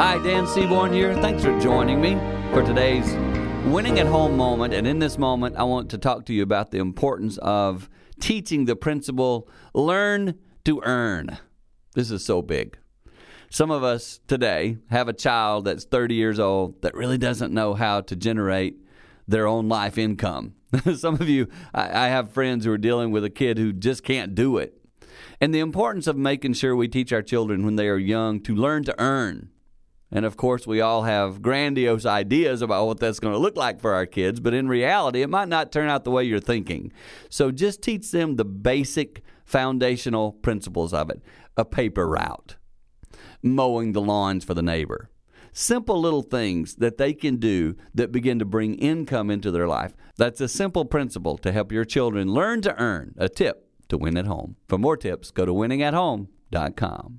Hi, Dan Seaborn here. Thanks for joining me for today's winning at home moment. And in this moment, I want to talk to you about the importance of teaching the principle learn to earn. This is so big. Some of us today have a child that's 30 years old that really doesn't know how to generate their own life income. Some of you, I have friends who are dealing with a kid who just can't do it. And the importance of making sure we teach our children when they are young to learn to earn and of course, we all have grandiose ideas about what that's going to look like for our kids, but in reality, it might not turn out the way you're thinking. So just teach them the basic foundational principles of it a paper route, mowing the lawns for the neighbor. Simple little things that they can do that begin to bring income into their life. That's a simple principle to help your children learn to earn. A tip to win at home. For more tips, go to winningathome.com.